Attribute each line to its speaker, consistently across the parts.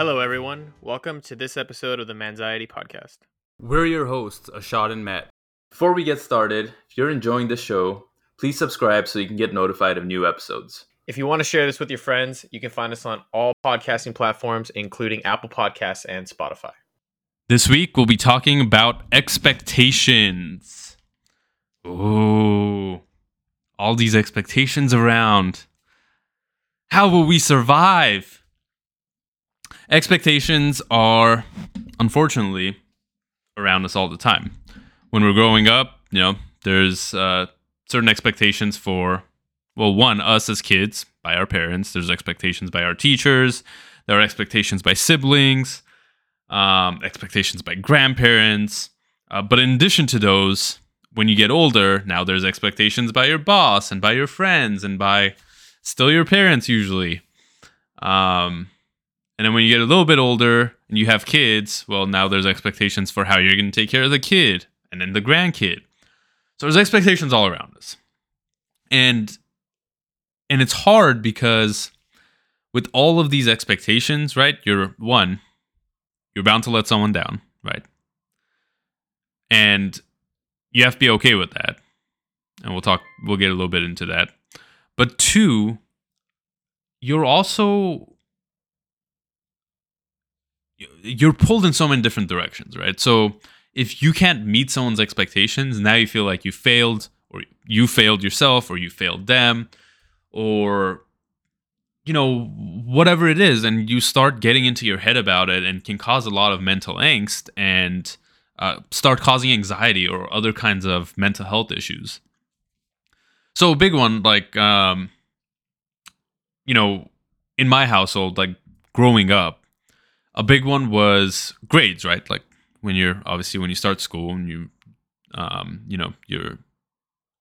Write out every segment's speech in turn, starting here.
Speaker 1: Hello, everyone. Welcome to this episode of the Manxiety Podcast.
Speaker 2: We're your hosts, Ashad and Matt. Before we get started, if you're enjoying the show, please subscribe so you can get notified of new episodes.
Speaker 1: If you want to share this with your friends, you can find us on all podcasting platforms, including Apple Podcasts and Spotify.
Speaker 3: This week, we'll be talking about expectations. Ooh, all these expectations around. How will we survive? Expectations are, unfortunately, around us all the time. When we're growing up, you know, there's uh, certain expectations for, well, one, us as kids by our parents. There's expectations by our teachers. There are expectations by siblings, um, expectations by grandparents. Uh, but in addition to those, when you get older, now there's expectations by your boss and by your friends and by still your parents usually. Um, and then when you get a little bit older and you have kids, well, now there's expectations for how you're going to take care of the kid and then the grandkid. So there's expectations all around us. And and it's hard because with all of these expectations, right? You're one, you're bound to let someone down, right? And you have to be okay with that. And we'll talk we'll get a little bit into that. But two, you're also you're pulled in so many different directions, right? So if you can't meet someone's expectations, now you feel like you failed, or you failed yourself, or you failed them, or you know whatever it is, and you start getting into your head about it, and can cause a lot of mental angst and uh, start causing anxiety or other kinds of mental health issues. So a big one, like um, you know, in my household, like growing up a big one was grades, right? Like when you're obviously when you start school and you, um, you know, you're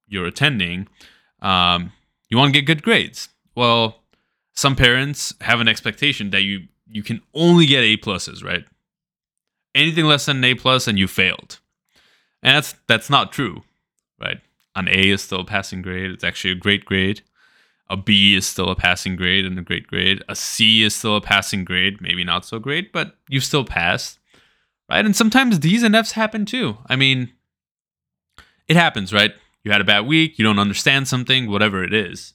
Speaker 3: you're attending, um, you want to get good grades. Well, some parents have an expectation that you you can only get A pluses, right? Anything less than an A plus and you failed, and that's that's not true, right? An A is still a passing grade. It's actually a great grade. A B is still a passing grade and a great grade. A C is still a passing grade, maybe not so great, but you've still passed. Right? And sometimes D's and F's happen too. I mean, it happens, right? You had a bad week, you don't understand something, whatever it is.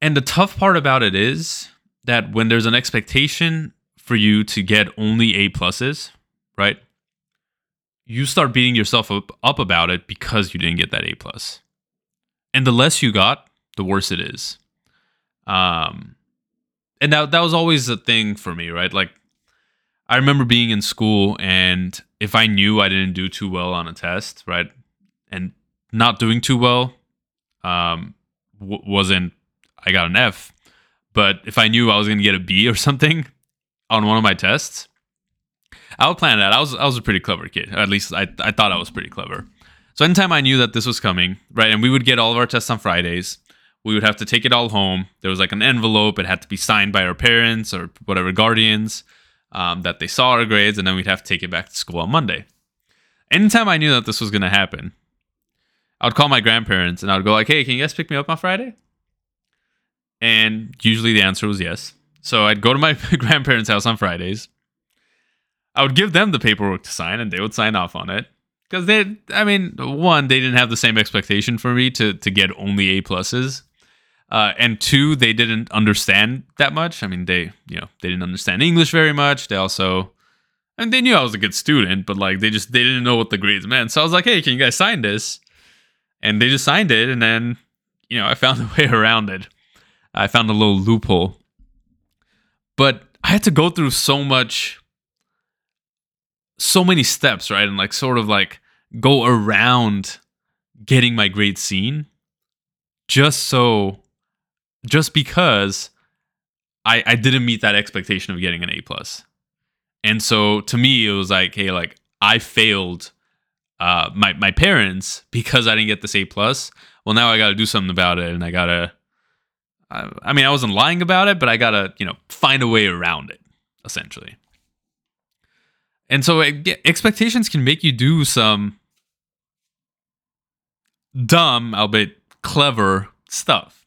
Speaker 3: And the tough part about it is that when there's an expectation for you to get only A pluses, right? You start beating yourself up, up about it because you didn't get that A plus. And the less you got, the worse it is. Um, and that that was always a thing for me, right? Like, I remember being in school, and if I knew I didn't do too well on a test, right, and not doing too well, um, w- wasn't I got an F, but if I knew I was going to get a B or something on one of my tests, I would plan that. I was I was a pretty clever kid. At least I I thought I was pretty clever. So anytime I knew that this was coming, right, and we would get all of our tests on Fridays, we would have to take it all home. There was like an envelope. It had to be signed by our parents or whatever guardians um, that they saw our grades, and then we'd have to take it back to school on Monday. Anytime I knew that this was going to happen, I would call my grandparents and I would go like, "Hey, can you guys pick me up on Friday?" And usually the answer was yes. So I'd go to my grandparents' house on Fridays. I would give them the paperwork to sign, and they would sign off on it because they, I mean, one, they didn't have the same expectation for me to to get only A pluses. Uh, and two, they didn't understand that much. I mean, they, you know, they didn't understand English very much. They also, and they knew I was a good student, but like they just they didn't know what the grades meant. So I was like, hey, can you guys sign this? And they just signed it, and then, you know, I found a way around it. I found a little loophole. But I had to go through so much, so many steps, right? And like sort of like go around getting my grade seen just so just because I I didn't meet that expectation of getting an A plus. And so to me it was like, hey, like I failed uh my my parents because I didn't get this A plus. Well now I gotta do something about it and I gotta I, I mean I wasn't lying about it, but I gotta, you know, find a way around it, essentially. And so expectations can make you do some dumb, albeit clever stuff.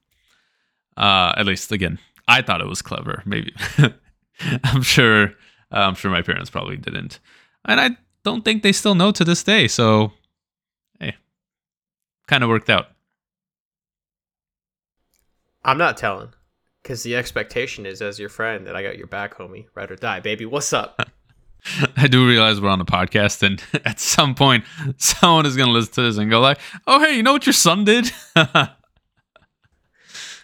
Speaker 3: Uh, at least again, I thought it was clever. Maybe, I'm sure. Uh, I'm sure my parents probably didn't, and I don't think they still know to this day. So, hey, kind of worked out.
Speaker 1: I'm not telling, because the expectation is, as your friend, that I got your back, homie. Ride or die, baby. What's up?
Speaker 3: I do realize we're on a podcast, and at some point, someone is going to listen to this and go like, "Oh, hey, you know what your son did?"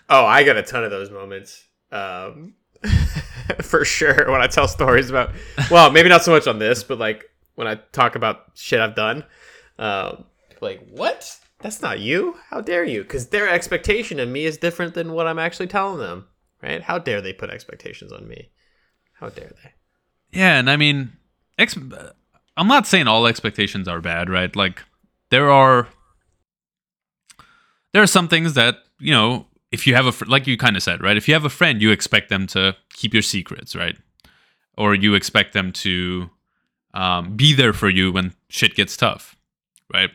Speaker 1: Oh, I got a ton of those moments. Um, for sure when I tell stories about well, maybe not so much on this, but like when I talk about shit I've done. Um, like what? That's not you. How dare you? Because their expectation of me is different than what I'm actually telling them. Right? How dare they put expectations on me? How dare they?
Speaker 3: Yeah, and I mean, ex- I'm not saying all expectations are bad, right? Like there are there are some things that you know if you have a fr- like you kind of said right? If you have a friend you expect them to keep your secrets right? Or you expect them to um, be there for you when shit gets tough right?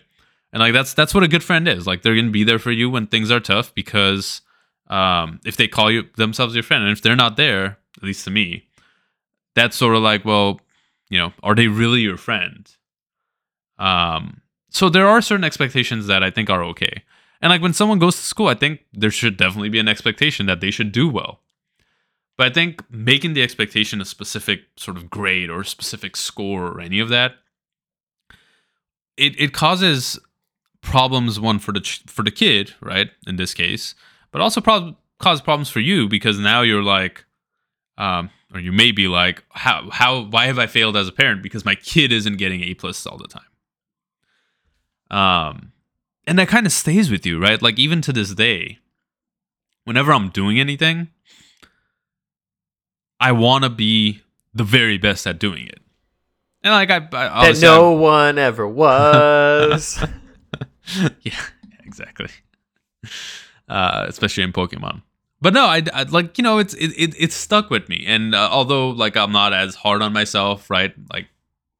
Speaker 3: And like that's that's what a good friend is. Like they're gonna be there for you when things are tough because um, if they call you themselves your friend and if they're not there at least to me that's sort of like well you know are they really your friend? Um so there are certain expectations that i think are okay and like when someone goes to school, I think there should definitely be an expectation that they should do well. But I think making the expectation a specific sort of grade or specific score or any of that, it, it causes problems one for the ch- for the kid, right? In this case, but also prob- cause problems for you because now you're like, um, or you may be like, how how why have I failed as a parent because my kid isn't getting A plus all the time. Um, and that kind of stays with you, right? Like even to this day, whenever I'm doing anything, I want to be the very best at doing it. And like I, I
Speaker 1: that no I'm, one ever was.
Speaker 3: yeah, exactly. Uh, especially in Pokemon. But no, I, I like you know it's it, it it's stuck with me. And uh, although like I'm not as hard on myself, right? Like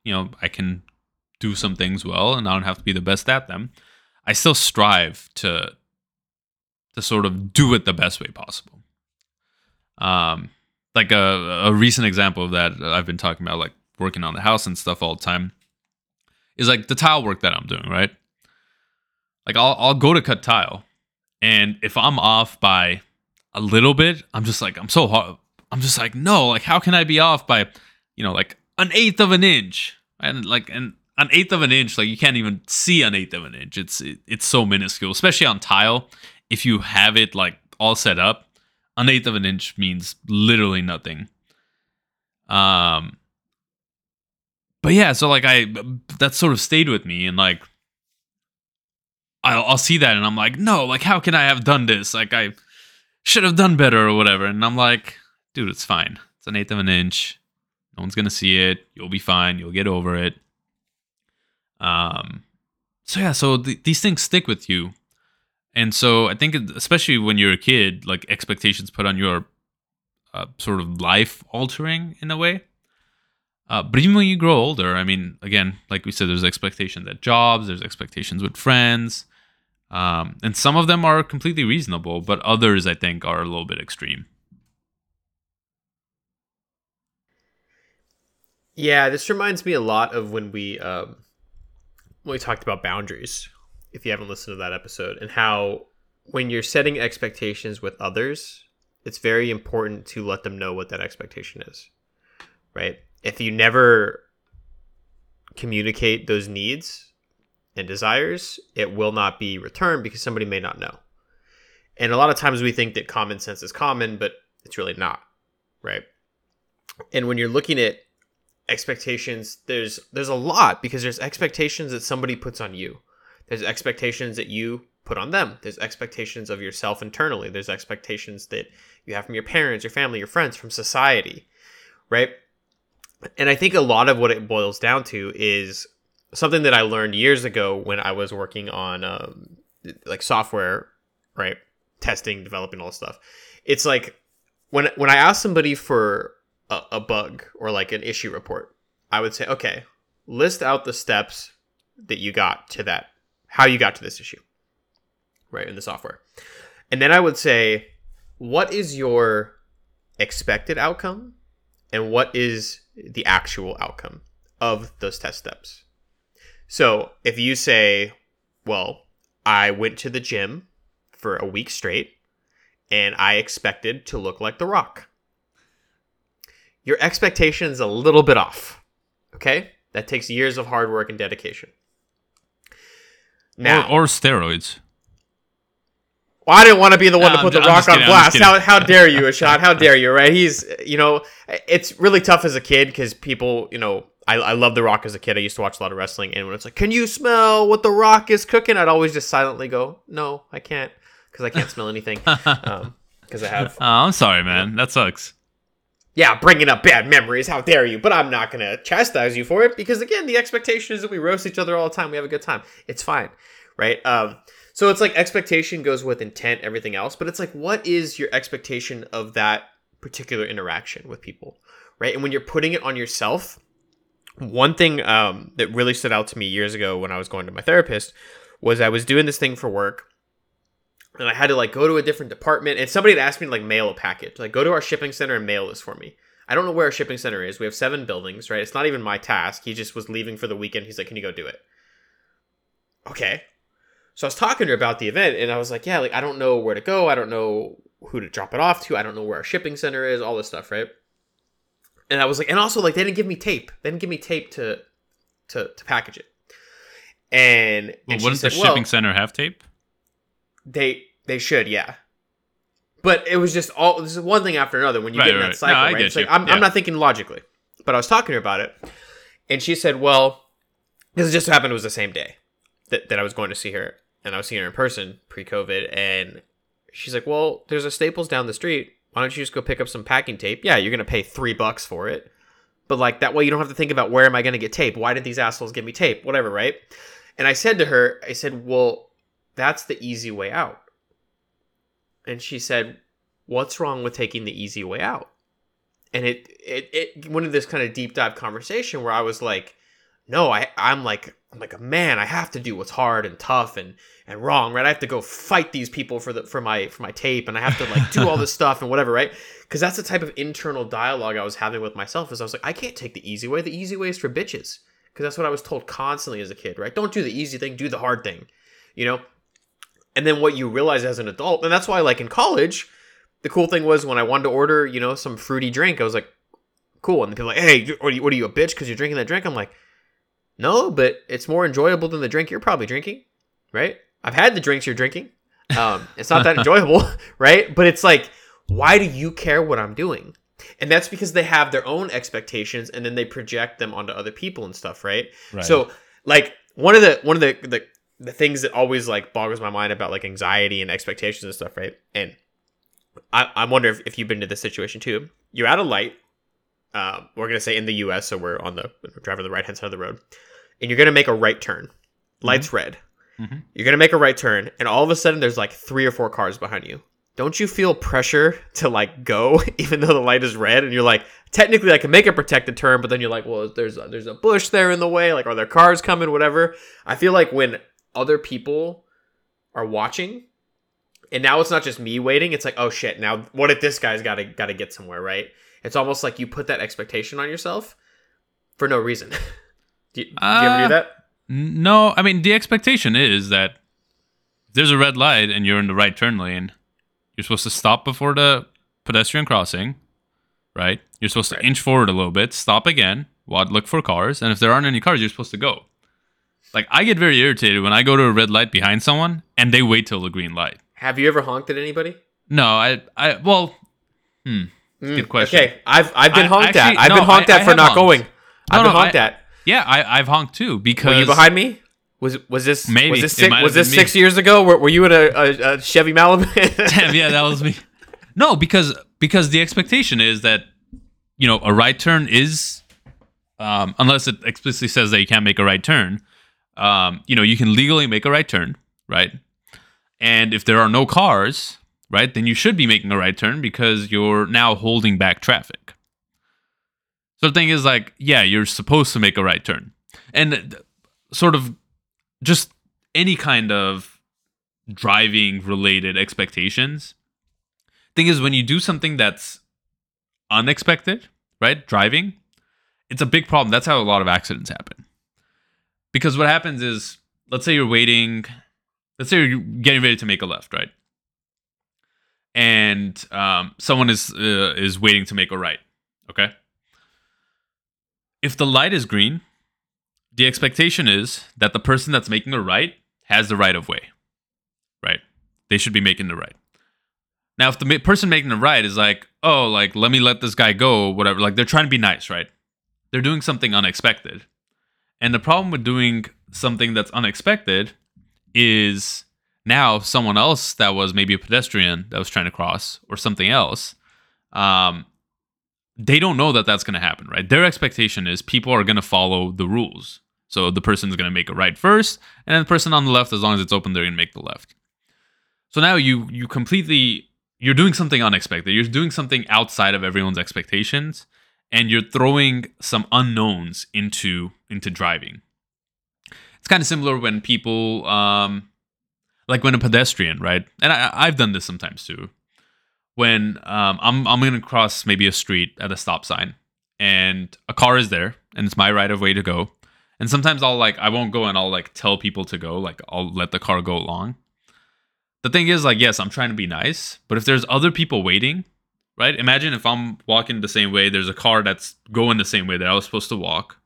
Speaker 3: you know I can do some things well, and I don't have to be the best at them. I still strive to to sort of do it the best way possible. Um, like a a recent example of that I've been talking about, like working on the house and stuff all the time, is like the tile work that I'm doing. Right, like I'll I'll go to cut tile, and if I'm off by a little bit, I'm just like I'm so hard. I'm just like no, like how can I be off by, you know, like an eighth of an inch, and like and an eighth of an inch, like you can't even see an eighth of an inch. It's it, it's so minuscule, especially on tile. If you have it like all set up, an eighth of an inch means literally nothing. Um, but yeah, so like I that sort of stayed with me, and like I'll, I'll see that, and I'm like, no, like how can I have done this? Like I should have done better or whatever. And I'm like, dude, it's fine. It's an eighth of an inch. No one's gonna see it. You'll be fine. You'll get over it. Um, so yeah, so th- these things stick with you, and so I think especially when you're a kid, like expectations put on your uh, sort of life altering in a way. Uh, but even when you grow older, I mean, again, like we said, there's expectations at jobs, there's expectations with friends, um, and some of them are completely reasonable, but others I think are a little bit extreme.
Speaker 1: Yeah, this reminds me a lot of when we um, we talked about boundaries, if you haven't listened to that episode, and how when you're setting expectations with others, it's very important to let them know what that expectation is. Right? If you never communicate those needs and desires, it will not be returned because somebody may not know. And a lot of times we think that common sense is common, but it's really not. Right? And when you're looking at expectations there's there's a lot because there's expectations that somebody puts on you. There's expectations that you put on them. There's expectations of yourself internally. There's expectations that you have from your parents your family your friends from society right? And i think a lot of what it boils down to is something that i learned years ago when i was working on um, like software right? Testing developing all this stuff. It's like when when i ask somebody for a, a bug or like an issue report, I would say, okay, list out the steps that you got to that, how you got to this issue, right, in the software. And then I would say, what is your expected outcome? and what is the actual outcome of those test steps. So if you say, well, I went to the gym for a week straight and I expected to look like The Rock. Your expectation is a little bit off. Okay? That takes years of hard work and dedication. Now,
Speaker 3: or, or steroids.
Speaker 1: well, I didn't want to be the one
Speaker 3: No,
Speaker 1: to put
Speaker 3: I'm
Speaker 1: the
Speaker 3: I'm
Speaker 1: rock on
Speaker 3: kidding,
Speaker 1: blast. How, how dare you, Ashad? How dare you, right? He's, you know, it's really tough as a kid because people, you know, I, I love The Rock as a kid. I used to watch a lot of wrestling. And when it's like, can you smell what The Rock is cooking? I'd always just silently go, no, I can't because I can't smell anything. Um, because I have
Speaker 3: Oh, I'm sorry, man. That sucks.
Speaker 1: Yeah, bringing up bad memories. How dare you? But I'm not going to chastise you for it because, again, the expectation is that we roast each other all the time. We have a good time. It's fine, right? Um, so it's like expectation goes with intent, everything else. But it's like, what is your expectation of that particular interaction with people, right? And when you're putting it on yourself, one thing um, that really stood out to me years ago when I was going to my therapist was I was doing this thing for work and I had to like go to a different department and somebody had asked me to like mail a package. Like go to our shipping center and mail this for me. I don't know where our shipping center is. We have seven buildings, right? It's not even my task. He just was leaving for the weekend. He's like, "Can you go do it?" Okay. So I was talking to her about the event and I was like, "Yeah, like I don't know where to go. I don't know who to drop it off to. I don't know where our shipping center is, all this stuff, right?" And I was like, and also like they didn't give me tape. They didn't give me tape to to to package it. And,
Speaker 3: Well,
Speaker 1: and
Speaker 3: wouldn't the
Speaker 1: said, well,
Speaker 3: shipping center have tape?
Speaker 1: they they should, yeah. But it was just all this is one thing after another when you
Speaker 3: Right,
Speaker 1: get in
Speaker 3: right.
Speaker 1: that cycle,
Speaker 3: No, I
Speaker 1: right? It's like. I'm,
Speaker 3: Yeah.
Speaker 1: I'm not thinking logically. But I was talking to her about it, and she said, "Well, this just happened it was the same day that, that I was going to see her, and I was seeing her in person pre-COVID, and she's like, "Well, there's a Staples down the street. Why don't you just go pick up some packing tape? Yeah, you're gonna pay three bucks for it, but like that way you don't have to think about where am I gonna get tape? Why did these assholes give me tape? Whatever, right?" And I said to her, I said, "Well, that's the easy way out." And she said, "What's wrong with taking the easy way out?" And it it it went into this kind of deep dive conversation where I was like, "No, I I'm like I'm like a man. I have to do what's hard and tough and and wrong, right? I have to go fight these people for the for my for my tape, and I have to like do all this stuff and whatever, right? Because that's the type of internal dialogue I was having with myself. Is I was like, I can't take the easy way. The easy way is for bitches. Because that's what I was told constantly as a kid, right? Don't do the easy thing, do the hard thing, you know. And then what you realize as an adult, and that's why, like in college, the cool thing was when I wanted to order, you know, some fruity drink, I was like, cool. And people were like, hey, what are you, what are you a bitch because you're drinking that drink? I'm like, no, but it's more enjoyable than the drink you're probably drinking, right? I've had the drinks you're drinking. Um, it's not that enjoyable, right? But it's like, why do you care what I'm doing? And that's because they have their own expectations and then they project them onto other people and stuff, right?
Speaker 3: Right.
Speaker 1: So like one of the one of the, the the things that always like boggles my mind about like anxiety and expectations and stuff, right? And I, I wonder if, if you've been to this situation too. You're at a light. Uh, we're gonna say in the U.S., so we're on the we're driving the right hand side of the road, and you're gonna make a right turn. Lights red.
Speaker 3: Mhm.
Speaker 1: You're gonna make a right turn, and all of a sudden there's like three or four cars behind you. Don't you feel pressure to like go even though the light is red and you're like technically I can make a protected turn, but then you're like, well, there's a, there's a bush there in the way, like are there cars coming, whatever. I feel like when other people are watching, and now it's not just me waiting, it's like, oh shit, now what if this guy's got to got to get somewhere, right? It's almost like you put that expectation on yourself for no reason. do, you, do you ever
Speaker 3: Uh,
Speaker 1: do that?
Speaker 3: No, I mean the expectation is that there's a red light and you're in the right turn lane, you're supposed to stop before the pedestrian crossing, right? You're supposed to inch forward a little bit, stop again, look for cars, and if there aren't any cars, you're supposed to go. Like I get very irritated when I go to a red light behind someone and they wait till the green light.
Speaker 1: Have you ever honked at anybody?
Speaker 3: No, I, I, well, hmm, good question.
Speaker 1: Okay, I've I've been
Speaker 3: I-
Speaker 1: honked
Speaker 3: actually,
Speaker 1: at. I've
Speaker 3: no,
Speaker 1: been honked
Speaker 3: I-
Speaker 1: at
Speaker 3: I
Speaker 1: for not
Speaker 3: honked.
Speaker 1: going. I've
Speaker 3: No,
Speaker 1: been
Speaker 3: no,
Speaker 1: honked at.
Speaker 3: Yeah, I, I've honked too because
Speaker 1: Were you behind me? Was was this
Speaker 3: Maybe.
Speaker 1: was this six, was this six years ago? Were, were you in a, a, a Chevy Malibu?
Speaker 3: Damn, yeah, that was me. No, because because the expectation is that you know a right turn is, um, unless it explicitly says that you can't make a right turn, um, you know you can legally make a right turn, right? And if there are no cars, right, then you should be making a right turn because you're now holding back traffic. So the thing is, like, yeah, you're supposed to make a right turn, and sort of just any kind of driving related expectations thing is when you do something that's unexpected right? Driving, it's a big problem. That's how a lot of accidents happen. Because what happens is, let's say you're waiting, let's say you're getting ready to make a left, right? And um, someone is uh, is waiting to make a right. Okay. If the light is green, the expectation is that the person that's making a right has the right of way, right? They should be making the right. Now, if the ma- person making the right is like, oh, like, let me let this guy go, whatever, like, they're trying to be nice, right? They're doing something unexpected. And the problem with doing something that's unexpected is now someone else that was maybe a pedestrian that was trying to cross or something else, um, they don't know that that's going to happen, right? Their expectation is people are going to follow the rules. So the person's going to make a right first, and then the person on the left, as long as it's open, they're going to make the left. So now you you completely you're doing something unexpected. You're doing something outside of everyone's expectations, and you're throwing some unknowns into into driving. It's kind of similar when people, um, like when a pedestrian, right? And I, I've done this sometimes too. When um, I'm I'm gonna cross maybe a street at a stop sign, and a car is there, and it's my right of way to go. And sometimes I'll like I won't go and I'll like tell people to go, like I'll let the car go along the thing is like yes i'm trying to be nice but if there's other people waiting right imagine if i'm walking the same way there's a car that's going the same way that i was supposed to walk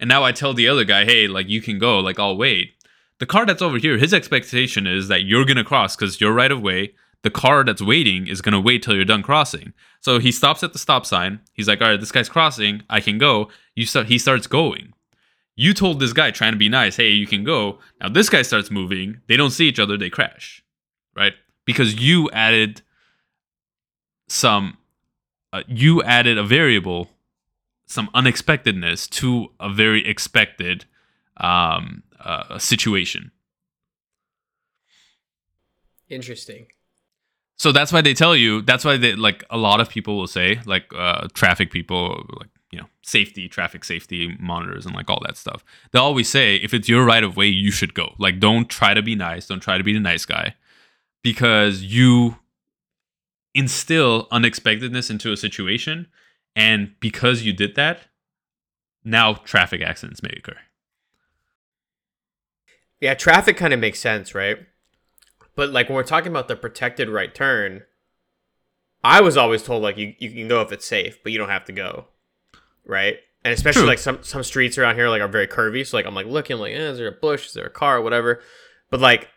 Speaker 3: and now i tell the other guy hey like you can go like i'll wait. The car that's over here his expectation is that you're gonna cross because you're right of way. The car that's waiting is gonna wait till you're done crossing. So he stops at the stop sign. He's like all right this guy's crossing. I can go. You start he starts going. You told this guy trying to be nice hey you can go. Now this guy starts moving. They don't see each other. They crash. Right? Because you added some, uh, you added a variable, some unexpectedness to a very expected um, uh, situation.
Speaker 1: Interesting.
Speaker 3: So that's why they tell you. That's why they like a lot of people will say, like uh, traffic people, like you know, safety, traffic safety monitors, and like all that stuff. They always say, if it's your right of way, you should go. Like, don't try to be nice. Don't try to be the nice guy because you instill unexpectedness into a situation and because you did that now traffic accidents may occur
Speaker 1: Yeah, traffic kind of makes sense, right? But like when we're talking about the protected right turn, I was always told like you, you can go if it's safe, but you don't have to go. Right? And especially
Speaker 3: True.
Speaker 1: like some some streets around here like are very curvy. So like I'm like looking like, eh, is there a bush? Is there a car? Whatever. But like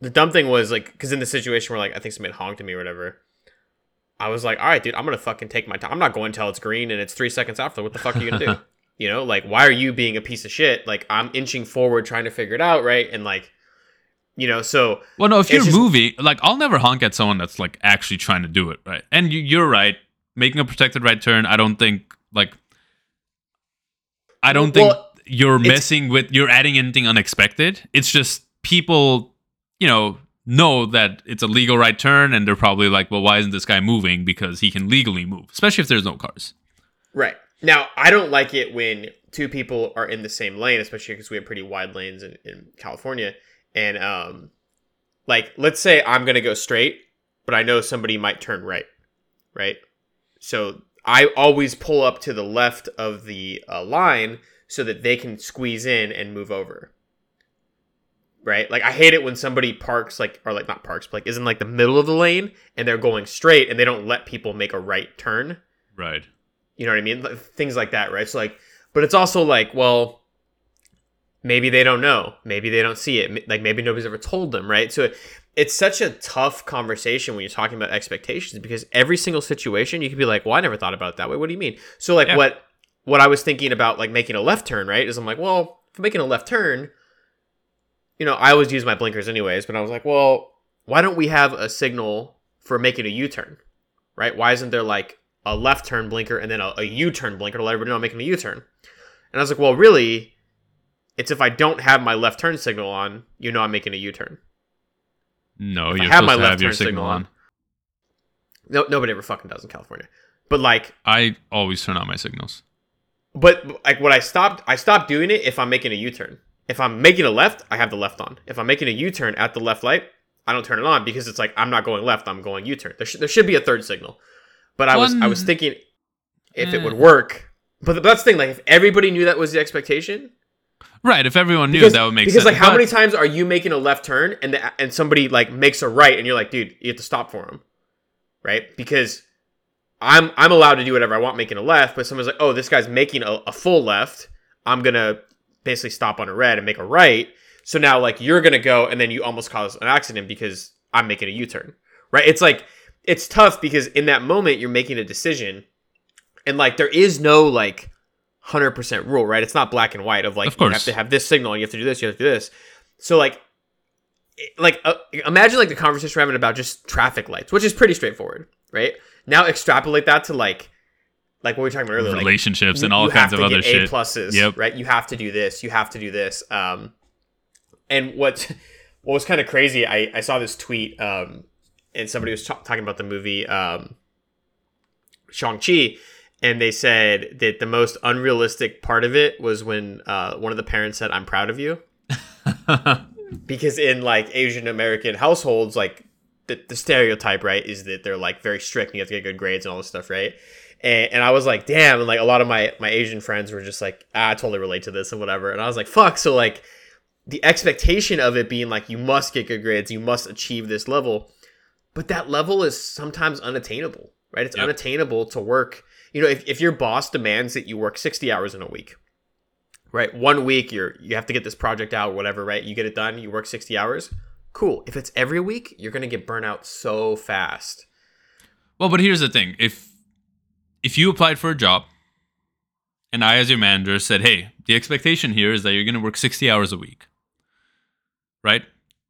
Speaker 1: the dumb thing was like because in the situation where like I think somebody honked at me or whatever, I was like, all right, dude, I'm gonna fucking take my time. I'm not going until it's green and it's three seconds after. What the fuck are you gonna do? you know, like why are you being a piece of shit? Like I'm inching forward trying to figure it out, right? And like, you know, so
Speaker 3: well no if you're
Speaker 1: just-
Speaker 3: moving like i'll never honk at someone that's like actually trying to do it right and you, you're right making a protected right turn i don't think like i don't think you're messing with you're adding anything unexpected it's just people you know know that it's a legal right turn and they're probably like well why isn't this guy moving because he can legally move especially if there's no cars
Speaker 1: Right. Now, I don't like it when two people are in the same lane, especially because we have pretty wide lanes in, in California. And, um, like, let's say I'm going to go straight, but I know somebody might turn right. Right. So I always pull up to the left of the uh, line so that they can squeeze in and move over. Right? Like, I hate it when somebody parks, like, or like, not parks, but like, is in like the middle of the lane and they're going straight and they don't let people make a right turn.
Speaker 3: right
Speaker 1: You know what I mean? Like, Things like that, right? So like, but it's also like, well, maybe they don't know, maybe they don't see it, like maybe nobody's ever told them, right? So it's such a tough conversation when you're talking about expectations because every single situation you could be like, well, I never thought about it that way. What do you mean? So like,
Speaker 3: Yeah.
Speaker 1: what what I was thinking about like making a left turn, right? Is I'm like, well, if I'm making a left turn, you know, I always use my blinkers anyways, but I was like, well, why don't we have a signal for making a U-turn, right? Why isn't there like a left turn blinker and then a, a U-turn blinker to let everybody know I'm making a U-turn? And I was like, well, really, it's if I don't have my left turn signal on, you know I'm making a U-turn.
Speaker 3: no you're
Speaker 1: have my
Speaker 3: to
Speaker 1: left
Speaker 3: have your
Speaker 1: turn
Speaker 3: signal on
Speaker 1: on. No, nobody ever fucking does in California. But like,
Speaker 3: i always turn on my signals
Speaker 1: but like what I stopped, I stopped doing it if I'm making a U-turn. If I'm making a left, I have the left on. If I'm making a U-turn at the left light, I don't turn it on because it's like I'm not going left, I'm going U-turn. There, sh- there should be a third signal. But I was I was thinking if it
Speaker 3: Eh.
Speaker 1: would work. But that's the thing, like if everybody knew that was the expectation,
Speaker 3: Right. If everyone knew,
Speaker 1: because,
Speaker 3: that would make
Speaker 1: because
Speaker 3: sense.
Speaker 1: like how
Speaker 3: But-
Speaker 1: many times are you making a left turn and the, and somebody like makes a right and you're like, dude, you have to stop for him, right? Because I'm I'm allowed to do whatever I want making a left, but someone's like, oh, this guy's making a, a full left, I'm gonna basically stop on a red and make a right. So now like you're gonna go and then you almost cause an accident because I'm making a U-turn, right? It's like it's tough because in that moment you're making a decision, and like there is no like hundred percent rule, right? It's not black and white of like
Speaker 3: Of
Speaker 1: you have to have this signal, and you have to do this, you have to do this. So like, like uh, imagine like the conversation we're having about just traffic lights, which is pretty straightforward, right? Now extrapolate that to like, like what we were talking about earlier,
Speaker 3: relationships
Speaker 1: you-
Speaker 3: and all kinds of other
Speaker 1: get
Speaker 3: shit.
Speaker 1: A pluses,
Speaker 3: Yep.
Speaker 1: right? You have to do this. You have to do this. Um, and what what was kind of crazy, I I saw this tweet, um, and somebody was ta- talking about the movie, um, Shang Chi, and they said that the most unrealistic part of it was when uh, one of the parents said, "I'm proud of you," because in like Asian American households, like the, the stereotype, right, is that they're like very strict and you have to get good grades and all this stuff, right? And, and I was like, damn, and like a lot of my my Asian friends were just like, ah, I totally relate to this and whatever. And I was like, fuck. So like the expectation of it being like you must get good grades, you must achieve this level, but that level is sometimes unattainable, right? It's
Speaker 3: Yep.
Speaker 1: unattainable to work. You know, if, if your boss demands that you work 60 hours in a week, right? One week you're you have to get this project out, whatever, right? You get it done, you work 60 hours. Cool. If it's every week, you're gonna get burnt out so fast.
Speaker 3: Well, but here's the thing: if if you applied for a job, and I, as your manager, said, "Hey, the expectation here is that you're going to work 60 hours a week," right?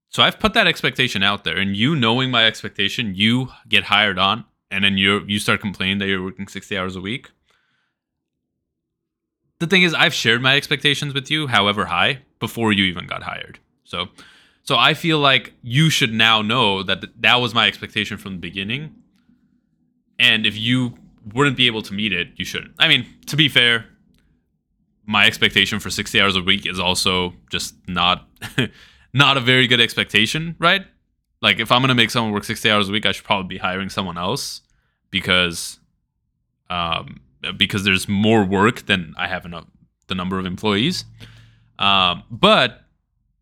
Speaker 3: So I've put that expectation out there, and you knowing my expectation, you get hired on, and then you you start complaining that you're working 60 hours a week. The thing is, I've shared my expectations with you, however high, before you even got hired. So, so I feel like you should now know that th- that was my expectation from the beginning, and if you wouldn't be able to meet it, you shouldn't. I mean, to be fair, my expectation for 60 hours a week is also just not not a very good expectation, right? Like if I'm going to make someone work 60 hours a week, I should probably be hiring someone else because um because there's more work than I have enough the number of employees. Um but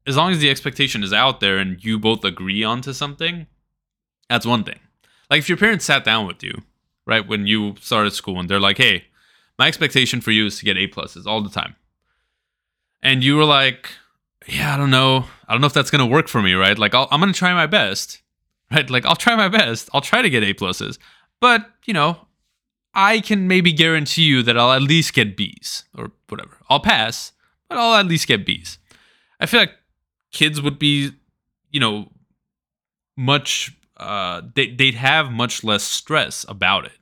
Speaker 3: as long as the expectation is out there and you both agree onto something, that's one thing. Like if your parents sat down with you right? When you started school and they're like, hey, my expectation for you is to get A pluses all the time. And you were like, yeah, I don't know. I don't know if that's going to work for me, right? Like, I'll, I'm going to try my best, right? Like, I'll try my best. I'll try to get A pluses. But, you know, I can maybe guarantee you that I'll at least get B's or whatever. I'll pass, but I'll at least get B's. I feel like kids would be, you know, much uh they, they'd have much less stress about it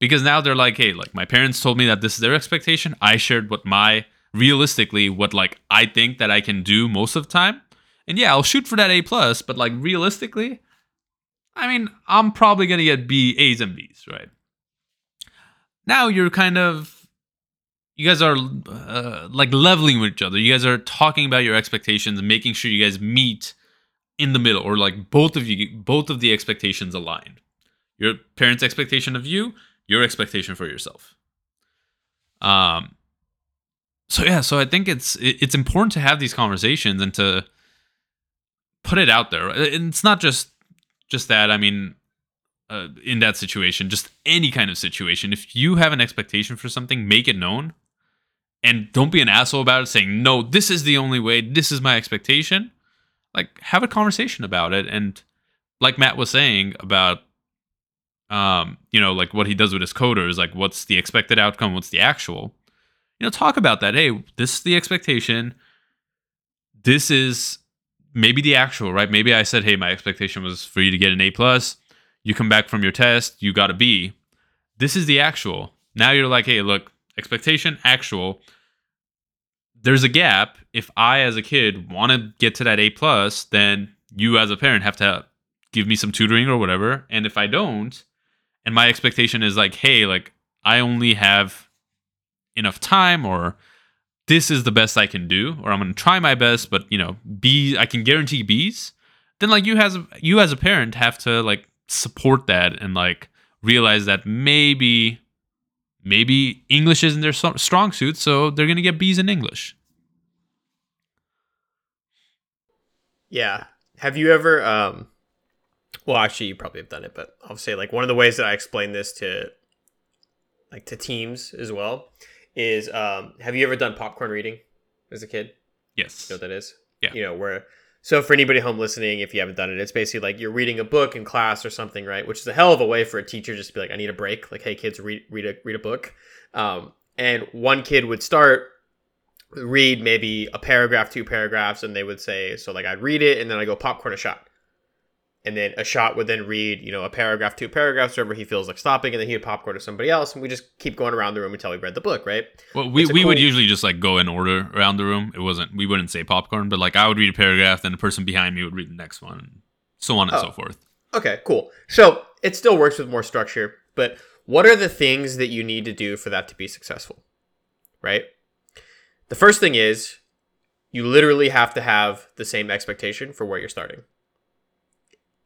Speaker 3: because now they're like hey like my parents told me that this is their expectation. I shared what my realistically what like i think that i can do most of the time. And yeah i'll shoot for that a plus but like realistically i mean i'm probably gonna get b a's and b's right? Now you're kind of you guys are uh, like leveling with each other. You guys are talking about your expectations making sure you guys meet in the middle or like both of you both of the expectations aligned. Your parents expectation of you your expectation for yourself. Um so yeah so i think it's it's important to have these conversations and to put it out there. And it's not just just that i mean uh, in that situation just any kind of situation. If you have an expectation for something make it known. And don't be an asshole about it saying no this is the only way. This is my expectation. Like have a conversation about it. And like matt was saying about um you know like what he does with his coders like what's the expected outcome what's the actual you know talk about that. Hey this is the expectation. This is maybe the actual right? Maybe i said hey my expectation was for you to get an a plus. You come back from your test you got a b. This is the actual. Now you're like hey look expectation actual. There's a gap. If i as a kid want to get to that a plus then you as a parent have to give me some tutoring or whatever. And if i don't and my expectation is like hey like i only have enough time or this is the best i can do or i'm going to try my best but you know b i can guarantee b's then like you as you as a parent have to like support that and like realize that maybe maybe English isn't their strong suit, so they're gonna get B's in English.
Speaker 1: Yeah. Have you ever um well actually you probably have done it, but I'll say like one of the ways that I explain this to like to teams as well is um have you ever done popcorn reading as a kid?
Speaker 3: Yes.
Speaker 1: You know what that is?
Speaker 3: Yeah.
Speaker 1: You know, where so for anybody home listening, if you haven't done it, it's basically like you're reading a book in class or something, right? Which is a hell of a way for a teacher just to be like, I need a break. Like, hey kids, read read a read a book. Um, and one kid would start read maybe a paragraph, two paragraphs, and they would say, so like I'd read it and then I go popcorn Ashad. And then Ashad would then read, you know, a paragraph, two paragraphs, wherever he feels like stopping, and then he'd popcorn to somebody else, and we just keep going around the room until we read the book, right?
Speaker 3: Well, we, we would
Speaker 1: cool-
Speaker 3: usually just like go in order around the room. It wasn't we wouldn't say popcorn, but like I would read a paragraph, then the person behind me would read the next one, and so on and
Speaker 1: Oh.
Speaker 3: so forth.
Speaker 1: Okay, cool. So it still works with more structure, but what are the things that you need to do for that to be successful? Right? The first thing is you literally have to have the same expectation for where you're starting.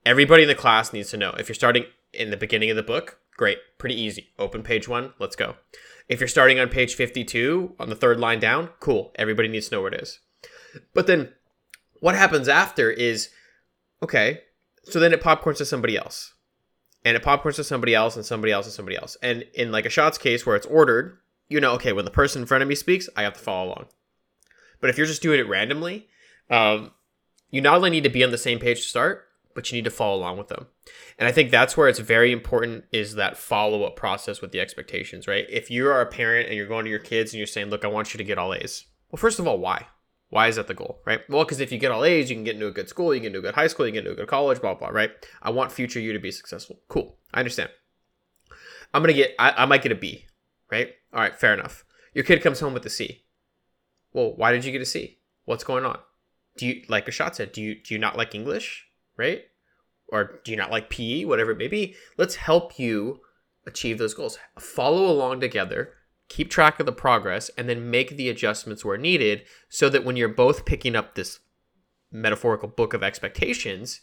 Speaker 1: Everybody in the class needs to know. If you're starting in the beginning of the book, great, pretty easy. Open page one, let's go. If you're starting on page 52, on the third line down, cool. Everybody needs to know where it is. But then what happens after is okay, so then it popcorns to somebody else. And it popcorns to somebody else and somebody else and somebody else. And in like Ashad's case where it's ordered, you know, okay, when the person in front of me speaks, I have to follow along. But if you're just doing it randomly, um, you not only need to be on the same page to start, but you need to follow along with them. And I think that's where it's very important is that follow up process with the expectations, right? If you are a parent and you're going to your kids and you're saying, look, I want you to get all A's. Well, first of all, why? Why is that the goal, right? Well, because if you get all A's, you can get into a good school, you can into a good high school, you can into a good college, blah, blah, right? I want future you to be successful. Cool. I understand. I'm going to get, I, I might get a B, right? All right, fair enough. Your kid comes home with a C. Well, why did you get a C? What's going on? Do you, like Ashad said, do you, do you not like English, right? Or do you not like PE, whatever it may be? Let's help you achieve those goals. Follow along together, keep track of the progress, and then make the adjustments where needed so that when you're both picking up this metaphorical book of expectations,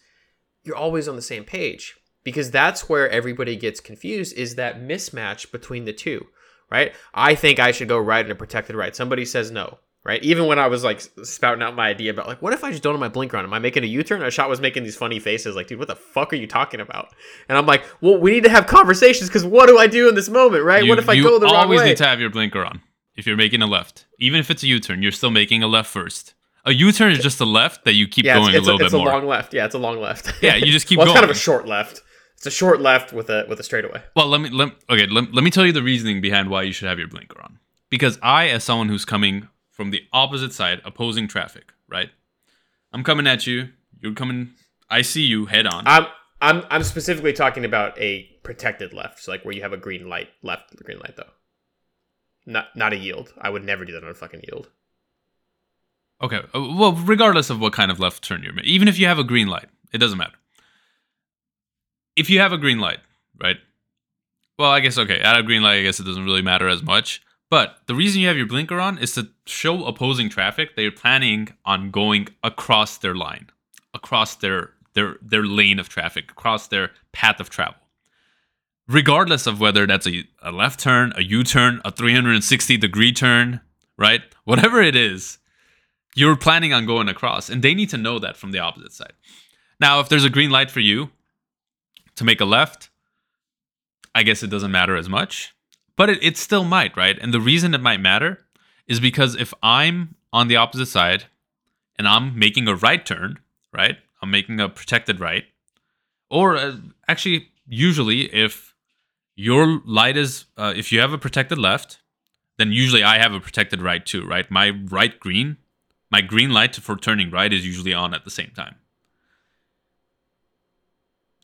Speaker 1: you're always on the same page. Because that's where everybody gets confused is that mismatch between the two, right? I think I should go right in a protected right. Somebody says no, right? Even when I was like spouting out my idea about like, what if I just don't have my blinker on? Am I making a U-turn? Ashad was making these funny faces like, dude, what the fuck are you talking about? And I'm like, well, we need to have conversations because what do I do in this moment, right?
Speaker 3: You-
Speaker 1: what if I go the wrong way?
Speaker 3: You always need to have your blinker on if you're making a left. Even if it's a U-turn, you're still making a left first. A U-turn is just a left that you keep
Speaker 1: yeah,
Speaker 3: going
Speaker 1: it's, it's
Speaker 3: a little
Speaker 1: it's
Speaker 3: bit
Speaker 1: a
Speaker 3: more.
Speaker 1: long left. Yeah, it's a long left.
Speaker 3: Yeah, you just keep
Speaker 1: well, it's kind of a short left. It's a short left with a with a straightaway.
Speaker 3: Well, let me let okay. Let, let me tell you the reasoning behind why you should have your blinker on. Because I, as someone who's coming from the opposite side, opposing traffic, right? I'm coming at you. You're coming. I see you head on.
Speaker 1: I'm I'm I'm specifically talking about a protected left, so like where you have a green light left, the green light though. Not not a yield. I would never do that on a fucking yield.
Speaker 3: Okay. uh, Well, regardless of what kind of left turn you're making, even if you have a green light, it doesn't matter. If you have a green light, right? Well, I guess okay. At a green light, I guess it doesn't really matter as much. But the reason you have your blinker on is to show opposing traffic that you're planning on going across their line, across their their their lane of traffic, across their path of travel. Regardless of whether that's a, a left turn, a U-turn, a 360 degree turn, right? Whatever it is, you're planning on going across and they need to know that from the opposite side now if there's a green light for you to make a left i guess it doesn't matter as much but it, it still might right and the reason it might matter is because if i'm on the opposite side and i'm making a right turn right i'm making a protected right or uh, actually usually if your light is uh, if you have a protected left then usually i have a protected right too right my right green my green light for turning right is usually on at the same time.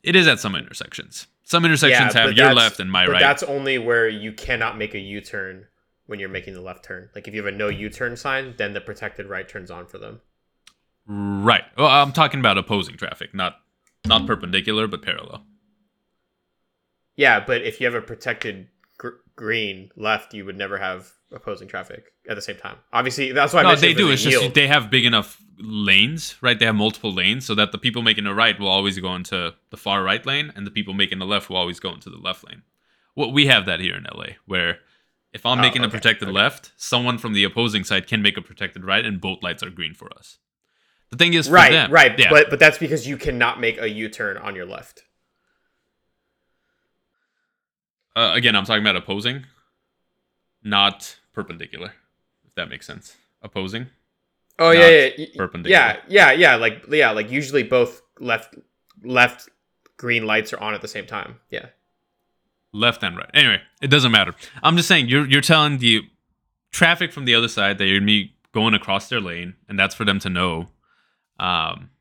Speaker 3: It is at some intersections. Some intersections
Speaker 1: but
Speaker 3: have your left and my
Speaker 1: but
Speaker 3: right.
Speaker 1: That's only where you cannot make a U-turn when you're making the left turn. Like if you have a no U-turn sign, then the protected right turns on for them.
Speaker 3: Right. Well, I'm talking about opposing traffic, not not perpendicular but parallel.
Speaker 1: Yeah, but if you have a protected gr- green left, you would never have opposing traffic at the same time. Obviously, that's why
Speaker 3: No, they do. It's
Speaker 1: a
Speaker 3: just they have big enough lanes, right? They have multiple lanes so that the people making a right will always go into the far right lane and the people making the left will always go into the left lane. Well, we have that here in LA where If I'm
Speaker 1: Oh,
Speaker 3: making a protected
Speaker 1: okay.
Speaker 3: left, someone from the opposing side can make a protected right, and both lights are green for us. The thing is, for
Speaker 1: right,
Speaker 3: them,
Speaker 1: right.
Speaker 3: yeah,
Speaker 1: But but that's because you cannot make a U-turn on your left.
Speaker 3: uh, again, I'm talking about opposing, not perpendicular. If that makes sense. Opposing.
Speaker 1: Oh
Speaker 3: Not
Speaker 1: yeah, yeah,
Speaker 3: perpendicular.
Speaker 1: yeah, yeah, yeah. Like yeah, like usually both left left green lights are on at the same time. Yeah.
Speaker 3: left and right. Anyway, it doesn't matter. I'm just saying you're you're telling the traffic from the other side that you're me going across their lane, and that's for them to know. Um,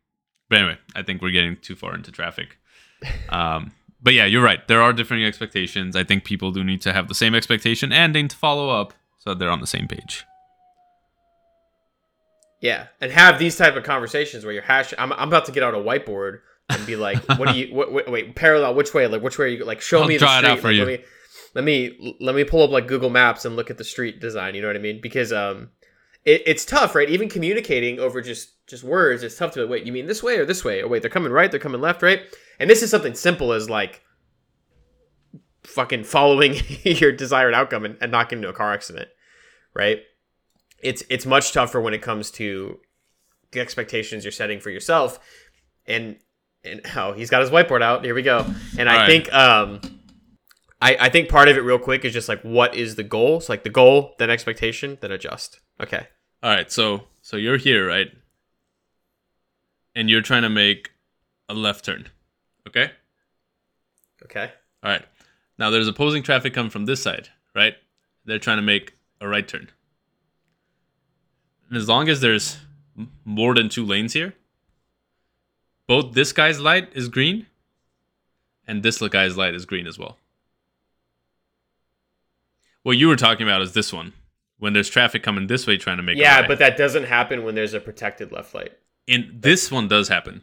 Speaker 3: but anyway, I think we're getting too far into traffic. Um, but yeah, you're right. There are different expectations. I think people do need to have the same expectation and need to follow up so they're on the same page.
Speaker 1: Yeah, and have these type of conversations where you're hash. I'm, I'm about to get out a whiteboard and be like, "What do you? What, wait, wait, parallel? Which way? Like, which way are you? Like, show
Speaker 3: I'll
Speaker 1: me the street.
Speaker 3: out for
Speaker 1: like,
Speaker 3: you.
Speaker 1: Let me, let me let me pull up like Google Maps and look at the street design. You know what I mean? Because um, it, it's tough, right? Even communicating over just just words, it's tough to wait. You mean this way or this way? Or wait, they're coming right, they're coming left, right? And this is something simple as like fucking following your desired outcome and, and not getting into a car accident, right? It's it's much tougher when it comes to the expectations you're setting for yourself. And and oh, he's got his whiteboard out. Here we go. And I
Speaker 3: right.
Speaker 1: think um I, I think part of it real quick is just like what is the goal? It's like the goal, then expectation, then adjust. Okay.
Speaker 3: All right, so so you're here, right? And you're trying to make a left turn. Okay?
Speaker 1: Okay.
Speaker 3: All right. Now there's opposing traffic coming from this side, right? They're trying to make a right turn. And as long as there's more than two lanes here, both this guy's light is green and this guy's light is green as well. What you were talking about is this one. When there's traffic coming this way trying to make
Speaker 1: Yeah, but that doesn't happen when there's a protected left light.
Speaker 3: in this one does happen.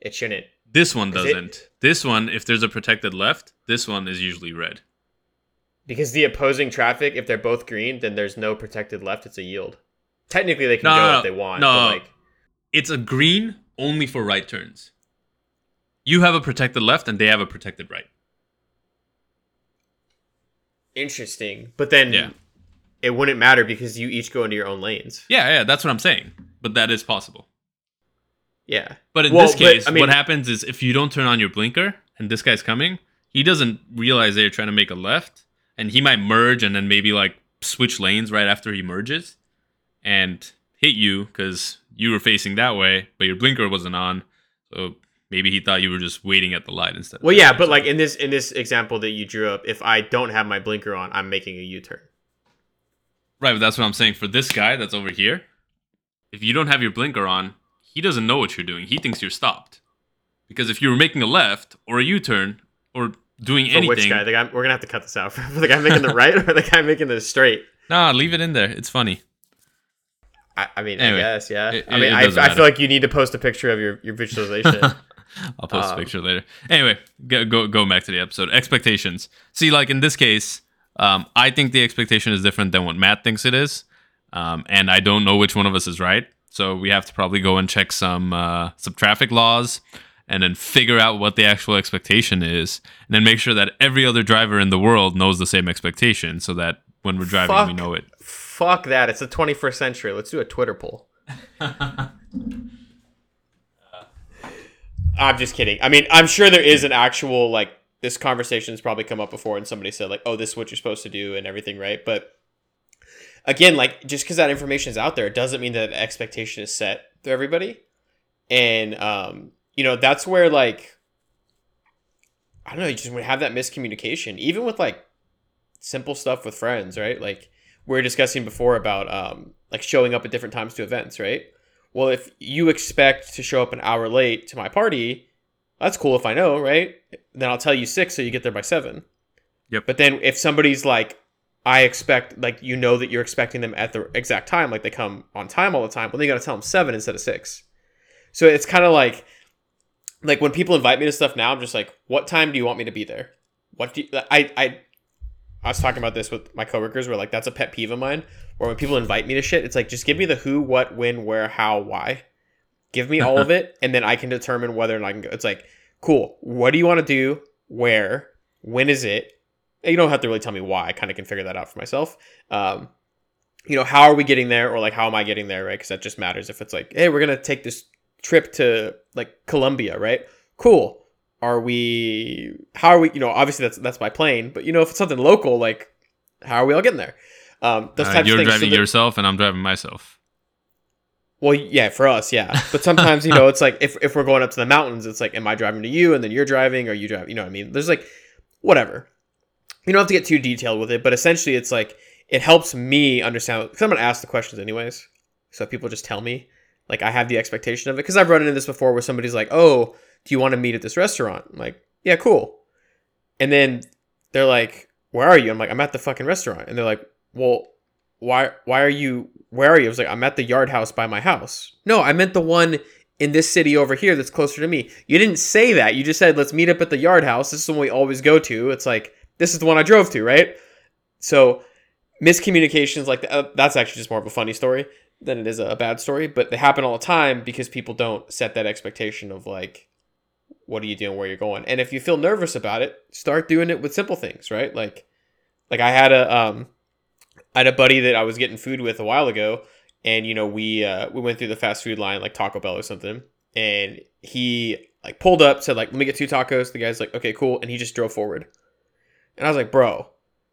Speaker 1: It shouldn't.
Speaker 3: This one doesn't. This one, if there's a protected left, this one is usually red.
Speaker 1: Because the opposing traffic, if they're both green, then there's no protected left. It's a yield. Technically, they can
Speaker 3: No,
Speaker 1: go
Speaker 3: no,
Speaker 1: if they want.
Speaker 3: No.
Speaker 1: Like,
Speaker 3: It's a green only for right turns. You have a protected left and they have a protected right.
Speaker 1: interesting. But then
Speaker 3: Yeah.
Speaker 1: It wouldn't matter because you each go into your own lanes.
Speaker 3: Yeah, yeah, that's what I'm saying. But that is possible.
Speaker 1: Yeah.
Speaker 3: But in
Speaker 1: Well,
Speaker 3: this
Speaker 1: but,
Speaker 3: case,
Speaker 1: I mean-
Speaker 3: what happens is if you don't turn on your blinker and this guy's coming, he doesn't realize that you're trying to make a left and he might merge and then maybe like switch lanes right after he merges and hit you because you were facing that way, but your blinker wasn't on. So maybe he thought you were just waiting at the light instead. of
Speaker 1: Well, yeah, but like in this in this example that you drew up, if I don't have my blinker on, I'm making a U-turn.
Speaker 3: Right, but that's what I'm saying. For this guy that's over here, if you don't have your blinker on, he doesn't know what you're doing. He thinks you're stopped. Because if you were making a left or a U-turn or doing
Speaker 1: For
Speaker 3: anything,
Speaker 1: which guy? The guy we're gonna have to cut this out. For the guy making the right or the guy making the straight?
Speaker 3: nah, leave it in there. It's funny.
Speaker 1: I, I mean,
Speaker 3: Anyway,
Speaker 1: I guess, yeah.
Speaker 3: it-
Speaker 1: I mean, I, I feel like you need to post a picture of your, your visualization.
Speaker 3: I'll post
Speaker 1: Um,
Speaker 3: a picture later. Anyway, go, go go back to the episode. Expectations. See, like in this case, um, I think the expectation is different than what Matt thinks it is, um, and I don't know which one of us is right. So we have to probably go and check some uh, some traffic laws, and then figure out what the actual expectation is, and then make sure that every other driver in the world knows the same expectation, so that when we're driving, we know it.
Speaker 1: Fuck that. It's the 21st century. Let's do a Twitter poll. I'm just kidding. I mean, I'm sure there is an actual like this conversation's probably come up before and somebody said like, "Oh, this is what you're supposed to do" and everything, right? But again, like just because that information is out there, doesn't mean that expectation is set for everybody. And um, you know, that's where like I don't know, you just would have that miscommunication, even with like simple stuff with friends, right? Like we were discussing before about um like showing up at different times to events, right? Well, if you expect to show up an hour late to my party, that's cool if I know, right? Then I'll tell you six so you get there by seven.
Speaker 3: Yep.
Speaker 1: But then if somebody's like, I expect, like, you know that you're expecting them at the exact time, like they come on time all the time, well, then you got to tell them seven instead of six. So it's kind of like, like when people invite me to stuff now, I'm just like, what time do you want me to be there? What do you, I, I, I was talking about this with my coworkers where like that's a pet peeve of mine. Where when people invite me to shit, it's like just give me the who, what, when, where, how, why. Give me all of it, and then I can determine whether or not I can go. It's like, cool. What do you want to do? Where? When is it? you don't have to really tell me why. I kind of can figure that out for myself. Um, you know, how are we getting there, or like how am I getting there, right? Because that just matters. If it's like, hey, we're gonna take this trip to like Colombia, right? Cool. Are we? How are we? You know, obviously that's that's by plane, but you know, if it's something local, like how are we all getting there? Um, those
Speaker 3: Uh,
Speaker 1: types
Speaker 3: you're
Speaker 1: of things. So
Speaker 3: driving
Speaker 1: that-
Speaker 3: yourself, and I'm driving myself.
Speaker 1: Well, yeah, for us, yeah. But sometimes, you know, it's like if, if we're going up to the mountains, it's like, am I driving to you and then you're driving or you drive? You know what I mean? There's like, whatever. You don't have to get too detailed with it, but essentially, it's like it helps me understand because I'm gonna ask the questions anyways. So people just tell me, like, I have the expectation of it because I've run into this before where somebody's like, "Oh, do you want to meet at this restaurant?" I'm like, "Yeah, cool." And then they're like, "Where are you?" I'm like, "I'm at the fucking restaurant." And they're like, "Well, why why are you where are you? I was like, I'm at the yard house by my house. No, I meant the one in this city over here that's closer to me. You didn't say that. You just said, let's meet up at the yard house. This is the one we always go to. It's like, this is the one I drove to, right? So miscommunications like that, uh, that's actually just more of a funny story than it is a bad story, but they happen all the time because people don't set that expectation of like, what are you doing, where you're going. And if you feel nervous about it, start doing it with simple things, right? Like, like I had a, um, I had a buddy that I was getting food with a while ago, and you know we uh, we went through the fast food line like Taco Bell or something, and he like pulled up said like let me get two tacos. The guy's like okay cool, and he just drove forward, and I was like bro,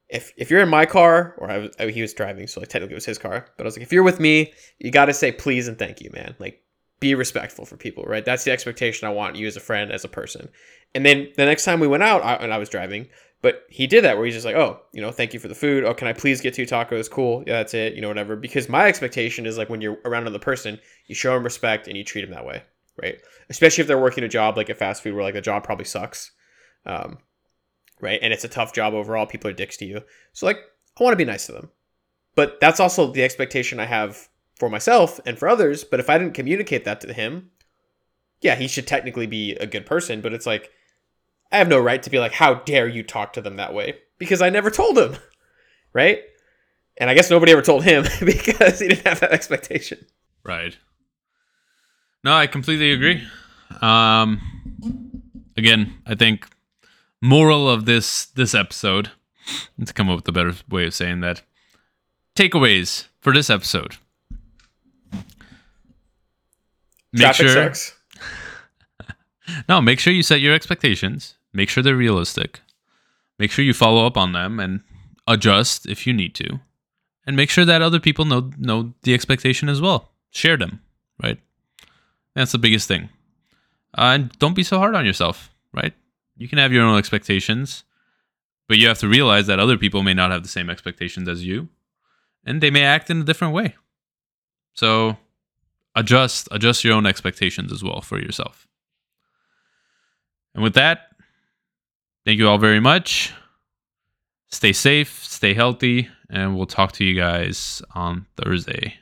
Speaker 1: if if you're in my car or I was I, he was driving so like technically it was his car, but I was like if you're with me, you got to say please and thank you, man. Like be respectful for people, right? That's the expectation I want you as a friend, as a person. And then the next time we went out, I, and I was driving, but he did that where he's just like, oh, you know, thank you for the food. Oh, can I please get two tacos? Cool. Yeah, that's it. You know, whatever. Because my expectation is like when you're around another person, you show them respect and you treat them that way, right? Especially if they're working a job like a fast food where like the job probably sucks, um, right? And it's a tough job overall. People are dicks to you. So like, I want to be nice to them. But that's also the expectation I have for myself and for others. But if I didn't communicate that to him, yeah, he should technically be a good person. But it's like, I have no right to be like, how dare you talk to them that way? Because I never told him, right? And I guess nobody ever told him because he didn't have that expectation.
Speaker 3: Right. No, I completely agree. Um, again, I think moral of this this episode. Let's come up with a better way of saying that. Takeaways for this episode. Make
Speaker 1: Traffic
Speaker 3: sure,
Speaker 1: sucks.
Speaker 3: no, make sure you set your expectations. Make sure they're realistic. Make sure you follow up on them and adjust if you need to. And make sure that other people know know the expectation as well. Share them, right? That's the biggest thing. Uh, and don't be so hard on yourself, right? You can have your own expectations, but you have to realize that other people may not have the same expectations as you, and they may act in a different way. So adjust adjust your own expectations as well for yourself. And with that, thank you all very much. Stay safe, stay healthy, and we'll talk to you guys on Thursday.